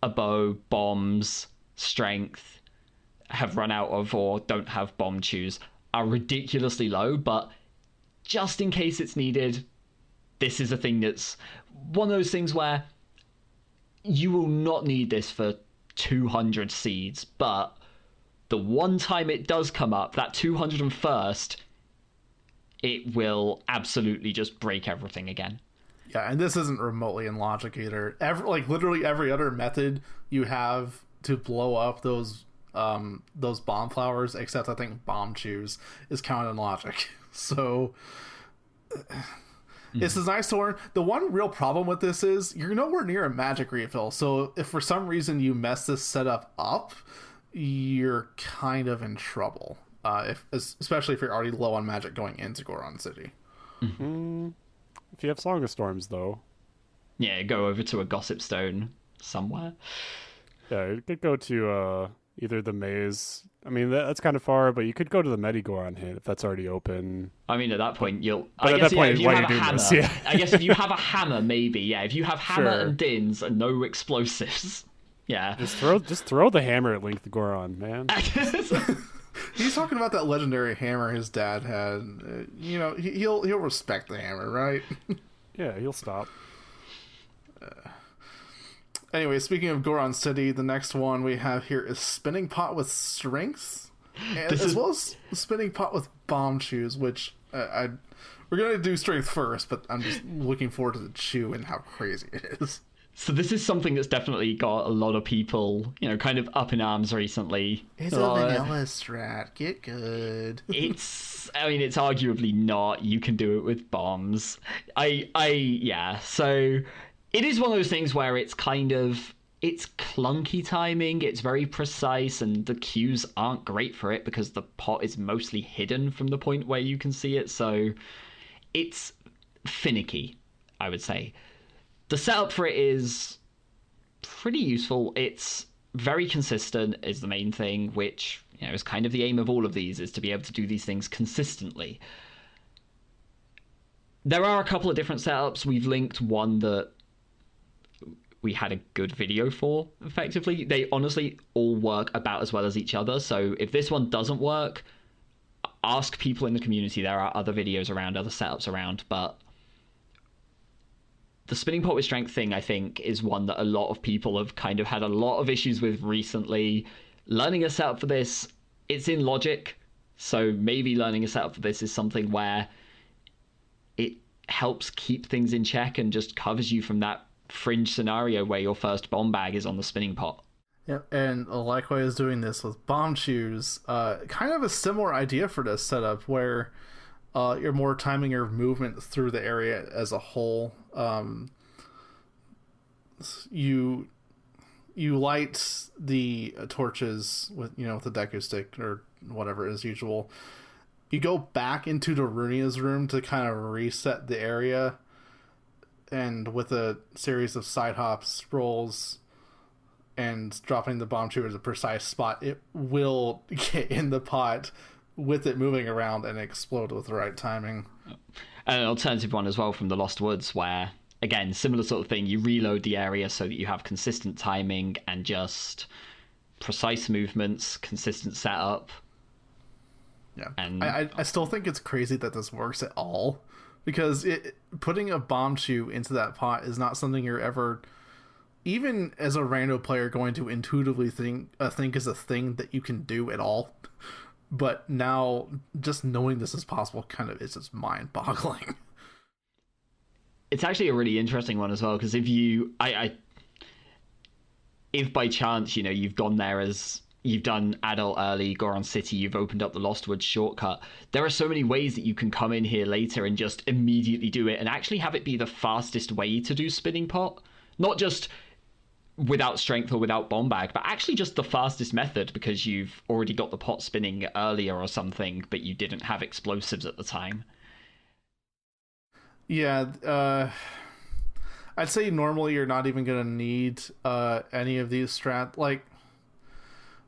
a bow, bombs, strength, have run out of or don't have Bombchus are ridiculously low, but just in case it's needed, this is a thing that's one of those things where you will not need this for 200 seeds, but the one time it does come up, that 201st, it will absolutely just break everything again. Yeah, and this isn't remotely in logic either. Every like literally every other method you have to blow up those um those bomb flowers, except I think Bombchus is counted in logic. So this is nice to learn. The one real problem with this is you're nowhere near a magic refill. So if for some reason you mess this setup up, you're kind of in trouble uh, if especially if you're already low on magic going into Goron City. Mm-hmm. If you have Song of Storms, though, yeah, go over to a Gossip Stone somewhere. Yeah, you could go to uh, either the maze. I mean, that, that's kind of far, but you could go to the Medigoron hint if that's already open. I mean, at that point, you'll. But I guess, yeah, if you have a hammer, this, yeah. I guess if you have a hammer, maybe, yeah. If you have hammer sure. and Din's and no explosives, yeah. Just throw, just throw the hammer at Link the Goron, man. He's talking about that legendary hammer his dad had. Uh, you know, he, will he'll respect the hammer, right? yeah, he'll stop. Uh, anyway, speaking of Goron City, the next one we have here is Spinning Pot with Strength, and, as is... well as Spinning Pot with Bombchus, which uh, I we're gonna do Strength first, but I'm just looking forward to the chu and how crazy it is. So this is something that's definitely got a lot of people, you know, kind of up in arms recently. It's uh, a vanilla strat. Get good. it's I mean it's arguably not. You can do it with bombs. I I yeah. So it is one of those things where it's kind of it's clunky timing, it's very precise and the cues aren't great for it because the pot is mostly hidden from the point where you can see it. So it's finicky, I would say the setup for it is pretty useful. It's very consistent is the main thing, which you know is kind of the aim of all of these is to be able to do these things consistently. There are a couple of different setups. We've linked one that we had a good video for effectively. They honestly all work about as well as each other. So if this one doesn't work, ask people in the community. There are other videos around, other setups around, but the spinning pot with strength thing, I think, is one that a lot of people have kind of had a lot of issues with recently. Learning a setup for this, it's in logic, so maybe learning a setup for this is something where it helps keep things in check and just covers you from that fringe scenario where your first bomb bag is on the spinning pot. Yep, and likewise is doing this with Bombchus. Uh, kind of a similar idea for this setup where uh, you're more timing your movement through the area as a whole. Um, you you light the torches with you know with the Deku stick or whatever as usual. You go back into Darunia's room to kind of reset the area, and with a series of side hops, rolls, and dropping the Bombchu at a precise spot, it will get in the pot with it moving around and explode with the right timing. And an alternative one as well from the Lost Woods, where again, similar sort of thing. You reload the area so that you have consistent timing and just precise movements, consistent setup. Yeah, and I, I still think it's crazy that this works at all because it putting a bomb Bombchu into that pot is not something you're ever even as a rando player going to intuitively think uh, think is a thing that you can do at all but now just knowing this is possible kind of is just mind boggling it's actually a really interesting one as well because if you I, I if by chance you know you've gone there as you've done adult early goron city you've opened up the lost woods shortcut there are so many ways that you can come in here later and just immediately do it and actually have it be the fastest way to do spinning pot. Not just without strength or without bomb bag, but actually just the fastest method because you've already got the pot spinning earlier or something, but you didn't have explosives at the time. Yeah, uh, I'd say normally you're not even gonna need uh, any of these strat. Like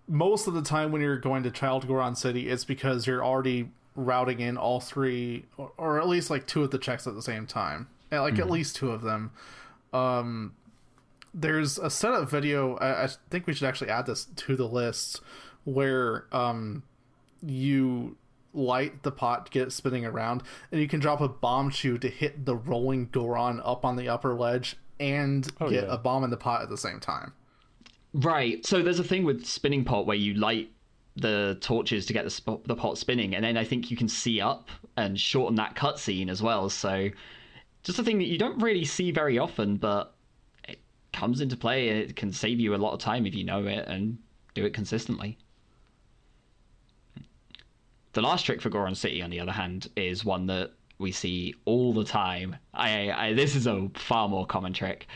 most of the time when you're going to Child Goron City, it's because you're already routing in all three, or, or at least like two of the checks at the same time, and like mm-hmm. at least two of them. Um, there's a setup video. I, I, think we should actually add this to the list where um, you light the pot to get it spinning around, and you can drop a Bombchu to hit the rolling Goron up on the upper ledge and oh, get yeah. a bomb in the pot at the same time. Right. So there's a thing with spinning pot where you light the torches to get the, sp- the pot spinning, and then I think you can see up and shorten that cutscene as well. So just a thing that you don't really see very often, but comes into play it can save you a lot of time if you know it and do it consistently. The last trick for Goron City, on the other hand, is one that we see all the time. I, I this is a far more common trick.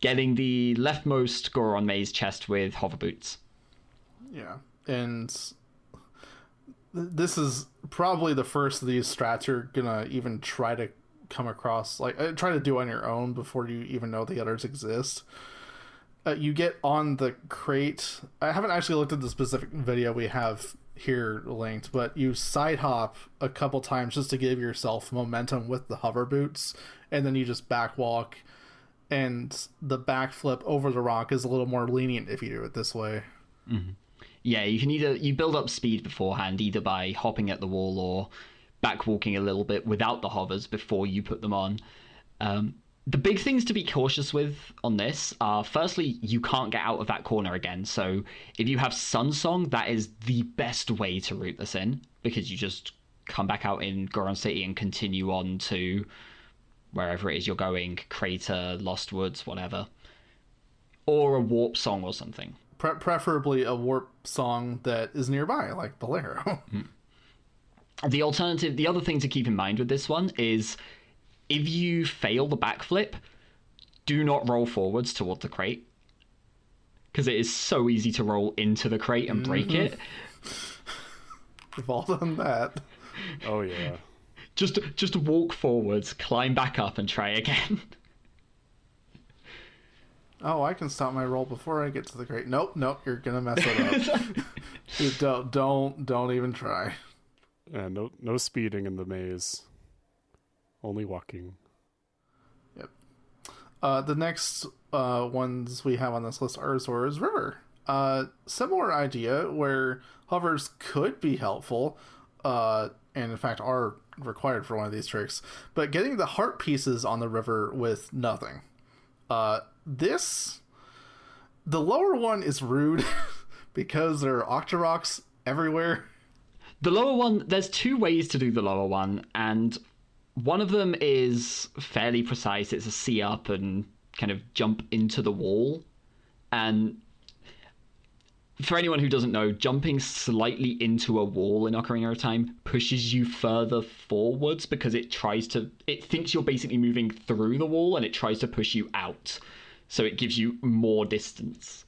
Getting the leftmost Goron maze chest with hover boots. Yeah, and this is probably the first of these strats you're gonna even try to come across like uh, try to do on your own before you even know the others exist. Uh, you get on the crate. I haven't actually looked at the specific video we have here linked but you side hop a couple times just to give yourself momentum with the hover boots and then you just back walk and the backflip over the rock is a little more lenient if you do it this way. Mm-hmm. yeah you can either you build up speed beforehand either by hopping at the wall or back walking a little bit without the hovers before you put them on. Um, the big things to be cautious with on this are firstly, you can't get out of that corner again. So if you have Sun Song, that is the best way to route this in because you just come back out in Goron City and continue on to wherever it is you're going Crater, Lost Woods, whatever. Or a warp song or something. Pre- preferably a warp song that is nearby, like Bolero. The alternative, the other thing to keep in mind with this one is if you fail the backflip, do not roll forwards toward the crate because it is so easy to roll into the crate and break mm-hmm. it. We've all done that. Oh yeah. Just just walk forwards, climb back up, and try again. Oh, I can stop my roll before I get to the crate. Nope, nope, you're gonna mess it up. don't don't don't even try. Yeah, no no speeding in the maze. Only walking. Yep. Uh, the next uh, ones we have on this list are Zora's River. Uh, similar idea where hovers could be helpful, uh, and in fact are required for one of these tricks, but getting the heart pieces on the river with nothing. Uh, this, the lower one is rude because there are Octoroks everywhere. The lower one, there's two ways to do the lower one, and one of them is fairly precise. It's a C up and kind of jump into the wall. And for anyone who doesn't know, jumping slightly into a wall in Ocarina of Time pushes you further forwards because it tries to. It thinks you're basically moving through the wall and it tries to push you out. So it gives you more distance.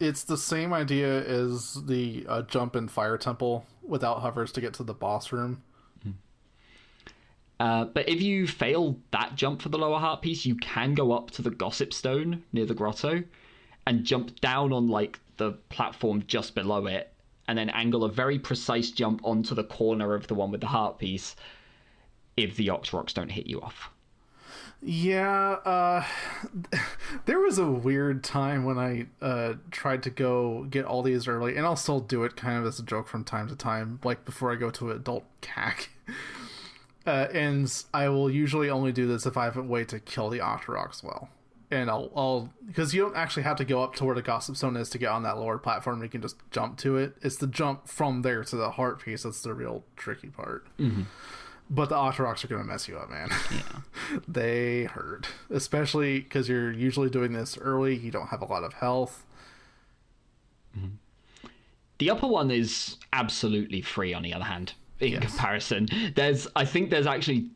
It's the same idea as the uh, jump in Fire Temple without hovers to get to the boss room. Uh, but if you fail that jump for the lower heart piece, you can go up to the Gossip Stone near the grotto and jump down on like the platform just below it, and then angle a very precise jump onto the corner of the one with the heart piece. If the Octoroks don't hit you off. Yeah, uh, there was a weird time when I uh, tried to go get all these early, and I'll still do it kind of as a joke from time to time, like before I go to adult CAC. Uh, and I will usually only do this if I have a way to kill the Octoroks well. And I'll, I'll, because you don't actually have to go up to where the Gossip Stone is to get on that lower platform. You can just jump to it. It's the jump from there to the heart piece that's the real tricky part. Mm-hmm. But the Octoroks are going to mess you up, man. Yeah. they hurt, especially because you're usually doing this early. You don't have a lot of health. The upper one is absolutely free. On the other hand, in Yes. comparison, there's I think there's actually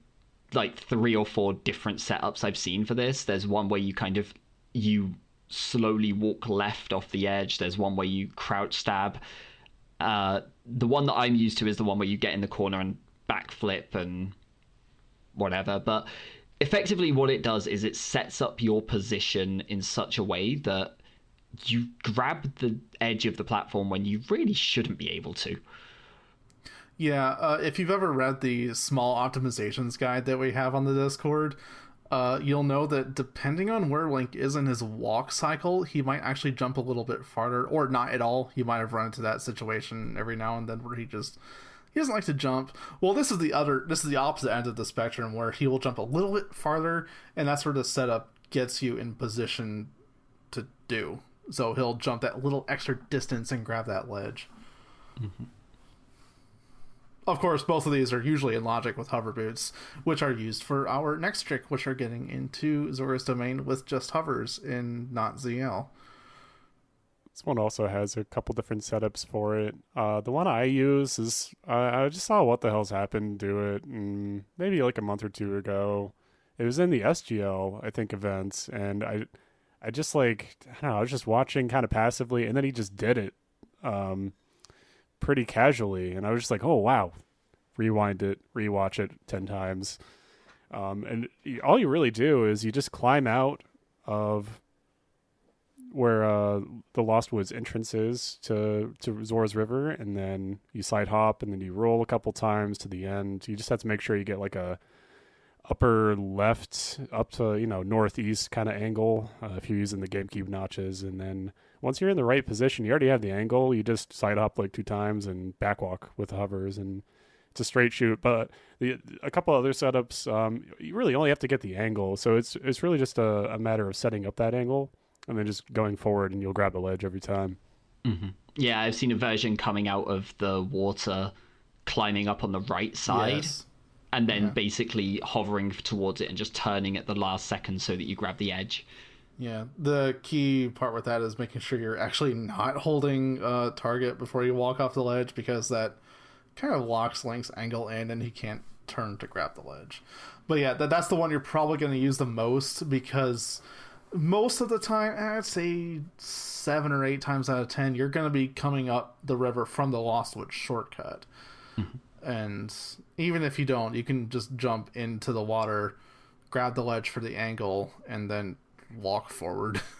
like three or four different setups I've seen for this. There's one where you kind of you slowly walk left off the edge. There's one where you crouch stab. Uh, the one that I'm used to is the one where you get in the corner and backflip and whatever. But effectively, what it does is it sets up your position in such a way that you grab the edge of the platform when you really shouldn't be able to. Yeah, uh, if you've ever read the small optimizations guide that we have on the Discord, uh, you'll know that depending on where Link is in his walk cycle, he might actually jump a little bit farther, or not at all. You might have run into that situation every now and then where he just he doesn't like to jump. Well, this is the other, this is the opposite end of the spectrum where he will jump a little bit farther, and that's where the setup gets you in position to do. So he'll jump that little extra distance and grab that ledge. Of course, both of these are usually in logic with hover boots, which are used for our next trick, which are getting into Zora's domain with just hovers in not ZL. This one also has a couple different setups for it. Uh, the one I use is uh, I just saw what the hell's happened do it mm, maybe like a month or two ago. It was in the SGL I think events, and I I just like I don't know I was just watching kind of passively, and then he just did it um, pretty casually, and I was just like, oh wow, rewind it, rewatch it ten times, um, and all you really do is you just climb out of where uh, the Lost Woods entrance is to to Zora's River, and then you side hop, and then you roll a couple times to the end. You just have to make sure you get like a upper left up to you know northeast kind of angle uh, if you're using the GameCube notches, and then once you're in the right position, you already have the angle. You just side hop like two times and backwalk with the hovers, and it's a straight shoot. But the, a couple other setups, um, you really only have to get the angle, so it's it's really just a, a matter of setting up that angle and then just going forward and you'll grab the ledge every time. Yeah, I've seen a version coming out of the water, climbing up on the right side, Yes. and then basically hovering towards it and just turning at the last second so that you grab the edge. Yeah, the key part with that is making sure you're actually not holding uh, target before you walk off the ledge because that kind of locks Link's angle in and he can't turn to grab the ledge. But yeah, that, that's the one you're probably going to use the most because most of the time, eh, I'd say seven or eight times out of ten, you're going to be coming up the river from the Lostwood shortcut. Mm-hmm. And even if you don't, you can just jump into the water, grab the ledge for the angle, and then walk forward.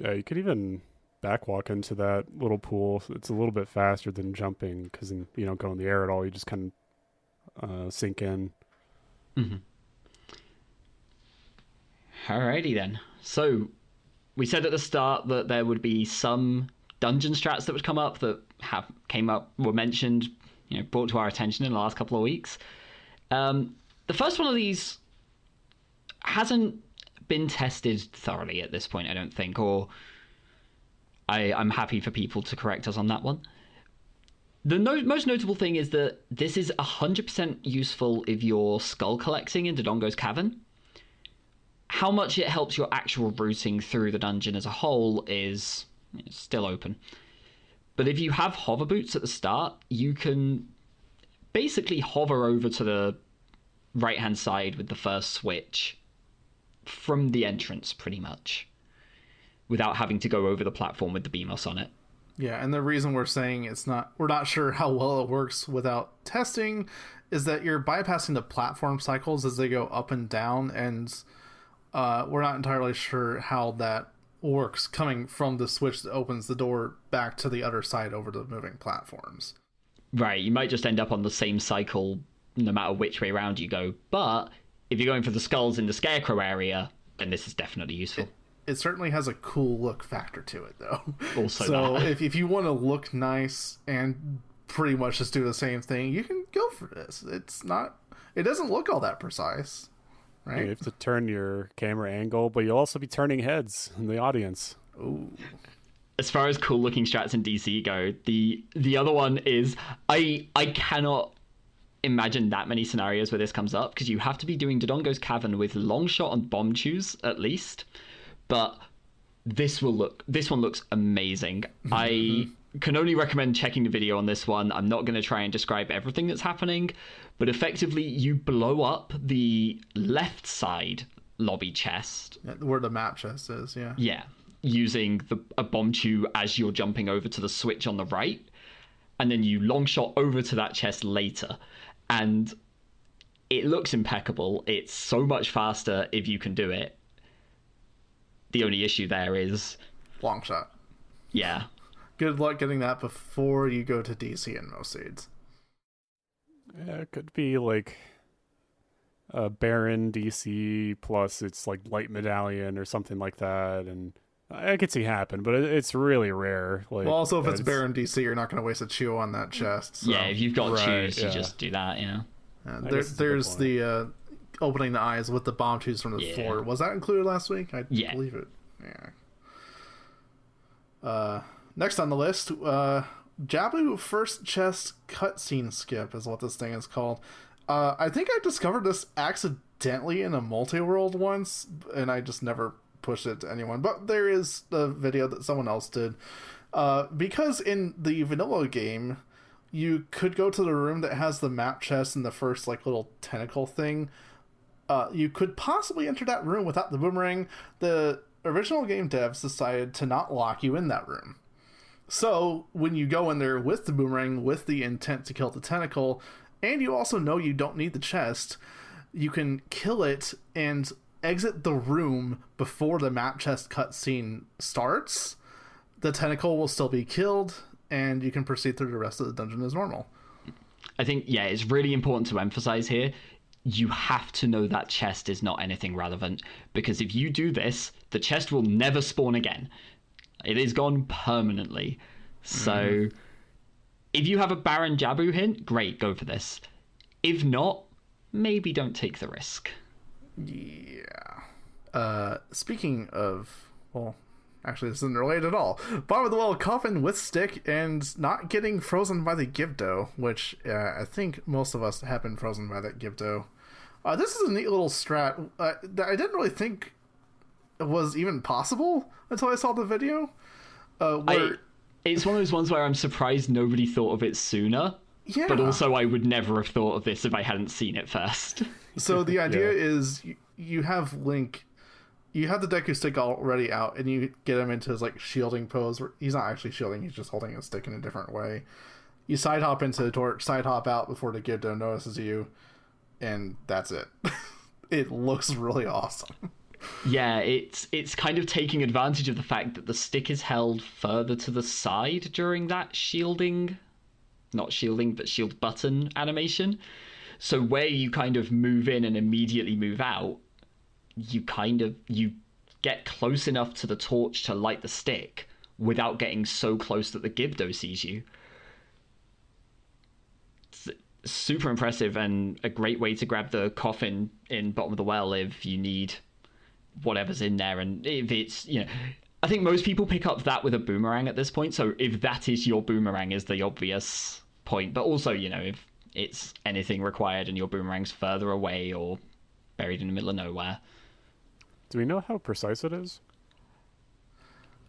Yeah, you could even backwalk into that little pool. It's a little bit faster than jumping because you don't go in the air at all. You just kind of uh, sink in. Mm-hmm. Alrighty then. So we said at the start that there would be some dungeon strats that would come up that have came up were mentioned, you know, brought to our attention in the last couple of weeks. Um, the first one of these hasn't been tested thoroughly at this point, I don't think, or I, I'm happy for people to correct us on that one. The no- most notable thing is that this is 100% useful if you're skull collecting in Dodongo's Cavern. How much it helps your actual routing through the dungeon as a whole is still open. But if you have hover boots at the start, you can basically hover over to the right hand side with the first switch from the entrance, pretty much, without having to go over the platform with the Beamos on it. Yeah, and the reason we're saying it's not we're not sure how well it works without testing is that you're bypassing the platform cycles as they go up and down and uh, we're not entirely sure how that works coming from the switch that opens the door back to the other side over the moving platforms. Right, you might just end up on the same cycle no matter which way around you go. But if you're going for the skulls in the scarecrow area, then this is definitely useful. It, it certainly has a cool look factor to it, though. Also, so if if you want to look nice and pretty much just do the same thing, you can go for this. It's not. It doesn't look all that precise, right? You have to turn your camera angle, but you'll also be turning heads in the audience. Ooh. as far as cool looking strats in DC go, the the other one is I I cannot imagine that many scenarios where this comes up because you have to be doing Dodongo's Cavern with long shot and Bombchus at least. But this will look this one looks amazing. I mm-hmm. Can only recommend checking the video on this one. I'm not going to try and describe everything that's happening, but effectively you blow up the left side lobby chest Yeah, Where the map chest is, yeah. yeah, using the a tube as you're jumping over to the switch on the right, and then you long shot over to that chest later, and it looks impeccable. It's so much faster if you can do it. The only issue there is, Long shot. yeah, Good luck getting that before you go to DC in most seeds. Yeah, it could be like a barren DC plus it's like light medallion or something like that, and I could see happen, but it's really rare. Like, Well, also if that it's barren DC, you're not going to waste a chu on that chest. So. yeah. If you've got Right, choose, you just do that. You know, Uh, there, guess it's a good there's the uh, opening the eyes with the Bombchus from the Yeah. floor. Was that included last week? I Yeah. believe it. Yeah. Uh, next on the list, uh, Jabu first chest cutscene skip is what this thing is called. Uh, I think I discovered this accidentally in a multi-world once, and I just never pushed it to anyone. But there is the video that someone else did. Uh, because in the vanilla game, you could go to the room that has the map chest and the first like little tentacle thing. Uh, you could possibly enter that room without the boomerang. The original game devs decided to not lock you in that room. So when you go in there with the boomerang, with the intent to kill the tentacle, and you also know you don't need the chest, you can kill it and exit the room before the map chest cutscene starts. The tentacle will still be killed, and you can proceed through the rest of the dungeon as normal. I think yeah, it's really important to emphasize here. You have to know that chest is not anything relevant because if you do this, the chest will never spawn again. It is gone permanently. So if you have a barren Jabu hint, great, go for this. If not, maybe don't take the risk. Yeah. Uh, speaking of, well, actually, this isn't related at all. Bottom of the well coffin with stick and not getting frozen by the Gibdo, which uh, I think most of us have been frozen by that Gibdo. Uh, this is a neat little strat uh, that I didn't really think was even possible until I saw the video. Uh, I, it's one of those ones where I'm surprised nobody thought of it sooner. yeah. But also, I would never have thought of this if I hadn't seen it first. So the idea Yeah. is you, you have Link, you have the Deku stick already out, and you get him into his like shielding pose. Where he's not actually shielding; he's just holding his stick in a different way. You side hop into the torch, side hop out before the Gibdo notices you, and that's it. it looks really awesome. Yeah, it's it's kind of taking advantage of the fact that the stick is held further to the side during that shielding, not shielding, but shield button animation. So where you kind of move in and immediately move out, you kind of you get close enough to the torch to light the stick without getting so close that the Gibdo sees you. It's super impressive and a great way to grab the coffin in bottom of the well if you need whatever's in there and if it's you know I think most people pick up that with a boomerang at this point. So if that is your boomerang, is the obvious point. But also, you know, if it's anything required and your boomerang's further away or buried in the middle of nowhere. Do we know how precise it is?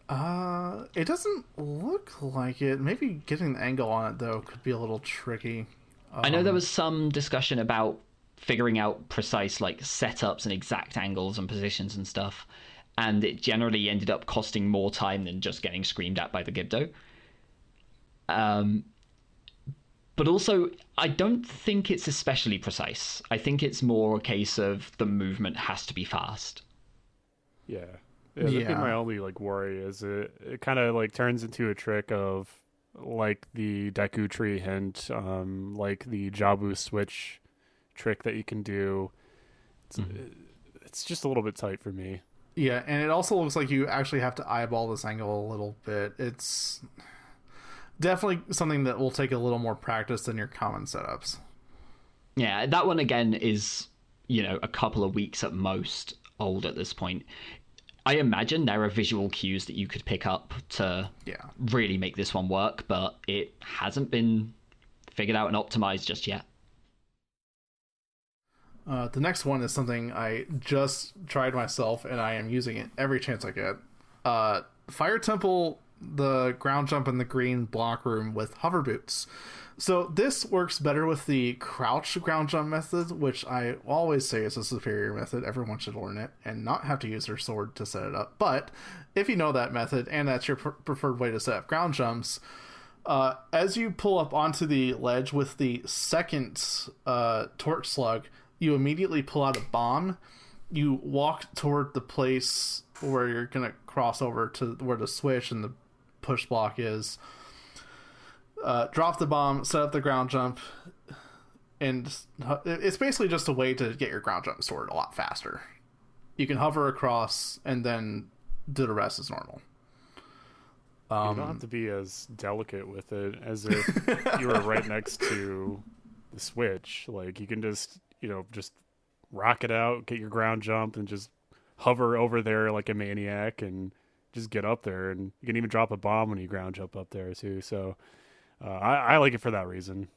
Uh, it doesn't look like it. Maybe getting the angle on it though could be a little tricky. Um, I know there was some discussion about figuring out precise like setups and exact angles and positions and stuff and it generally ended up costing more time than just getting screamed at by the Gibdo. Um, but also, I don't think it's especially precise. I think it's more a case of the movement has to be fast. Yeah. Yeah, that'd yeah. my only like worry is it it kind of like turns into a trick of like the Deku tree hint, um, like the Jabu switch trick that you can do. It's, mm-hmm. it's just a little bit tight for me. Yeah, and it also looks like you actually have to eyeball this angle a little bit. It's definitely something that will take a little more practice than your common setups. Yeah, that one again is, you know, a couple of weeks at most old at this point. I imagine there are visual cues that you could pick up to yeah. really make this one work, but it hasn't been figured out and optimized just yet. Uh, the next one is something I just tried myself, and I am using it every chance I get. Uh, Fire Temple, the ground jump in the green block room with hover boots. So this works better with the crouch ground jump method, which I always say is a superior method. Everyone should learn it and not have to use their sword to set it up. But if you know that method and that's your preferred way to set up ground jumps, uh, as you pull up onto the ledge with the second uh, torch slug, you immediately pull out a bomb. You walk toward the place where you're gonna cross over to where the switch and the push block is. Uh, drop the bomb, set up the ground jump, and it's basically just a way to get your ground jump sorted a lot faster. You can hover across and then do the rest as normal. Um, you don't have to be as delicate with it as if you were right next to the switch. Like you can just you know, just rock it out, get your ground jump, and just hover over there like a maniac and just get up there. And you can even drop a bomb when you ground jump up there too. So uh, I, I like it for that reason.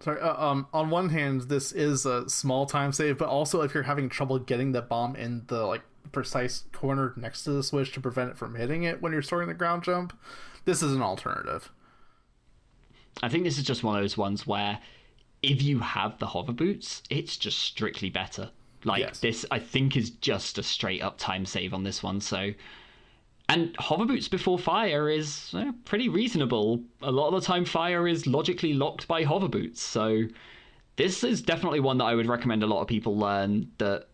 Sorry. Uh, um, on one hand, this is a small time save, but also if you're having trouble getting the bomb in the like precise corner next to the switch to prevent it from hitting it when you're starting the ground jump, this is an alternative. I think this is just one of those ones where if you have the hover boots, it's just strictly better. Like yes. this, I think is just a straight up time save on this one. So, and hover boots before fire is eh, pretty reasonable. A lot of the time, fire is logically locked by hover boots. So, this is definitely one that I would recommend a lot of people learn. That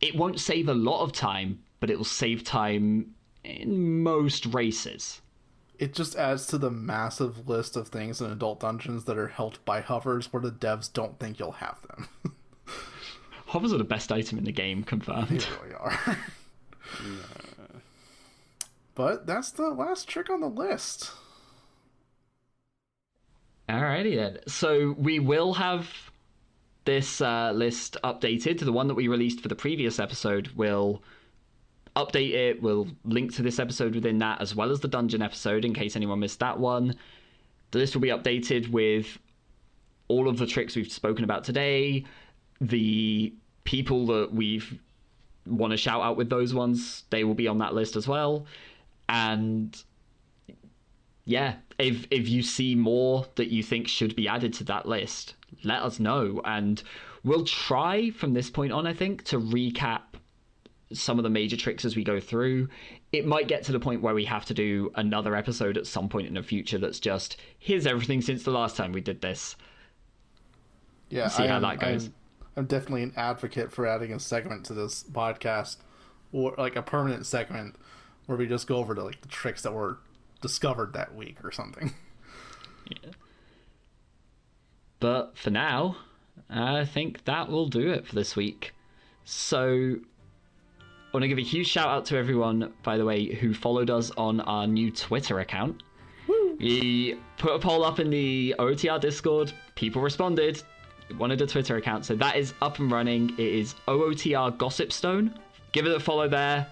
it won't save a lot of time, but it will save time in most races it just adds to the massive list of things in adult dungeons that are helped by hovers where the devs don't think you'll have them. hovers are the best item in the game, confirmed. They really are. But that's the last trick on the list. Alrighty then. So we will have this uh, list updated to the one that we released for the previous episode. Will update it. We'll link to this episode within that, as well as the dungeon episode, in case anyone missed that one. The list will be updated with all of the tricks we've spoken about today, the people that we've want to shout out with those ones, they will be on that list as well. And yeah, if if you see more that you think should be added to that list, let us know and we'll try from this point on I think to recap some of the major tricks as we go through. It might get to the point where we have to do another episode at some point in the future that's just here's everything since the last time we did this. Yeah, see I how am, that goes. I'm, I'm definitely an advocate for adding a segment to this podcast, or like a permanent segment where we just go over to like the tricks that were discovered that week or something. Yeah. But for now, I think that will do it for this week. So, want to give a huge shout out to everyone, by the way, who followed us on our new Twitter account. We put a poll up in the OTR Discord. People responded, wanted a Twitter account, so that is up and running. It is OOTR Gossipstone. Give it a follow there.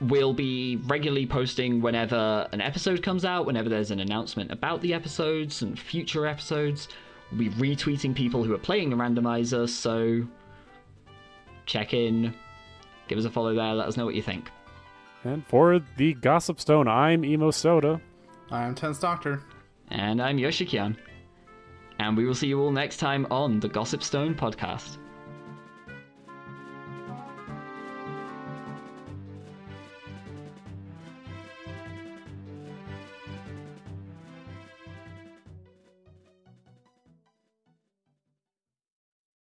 We'll be regularly posting whenever an episode comes out, whenever there's an announcement about the episodes and future episodes. We'll be retweeting people who are playing the randomizer, so check in, give us a follow there, let us know what you think. And for the Gossip Stone, I'm Emo Soda. I'm Tense Doctor. And I'm Yoshikian. And we will see you all next time on the Gossip Stone podcast.